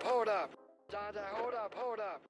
up, hold up. Dada, hold up, hold up.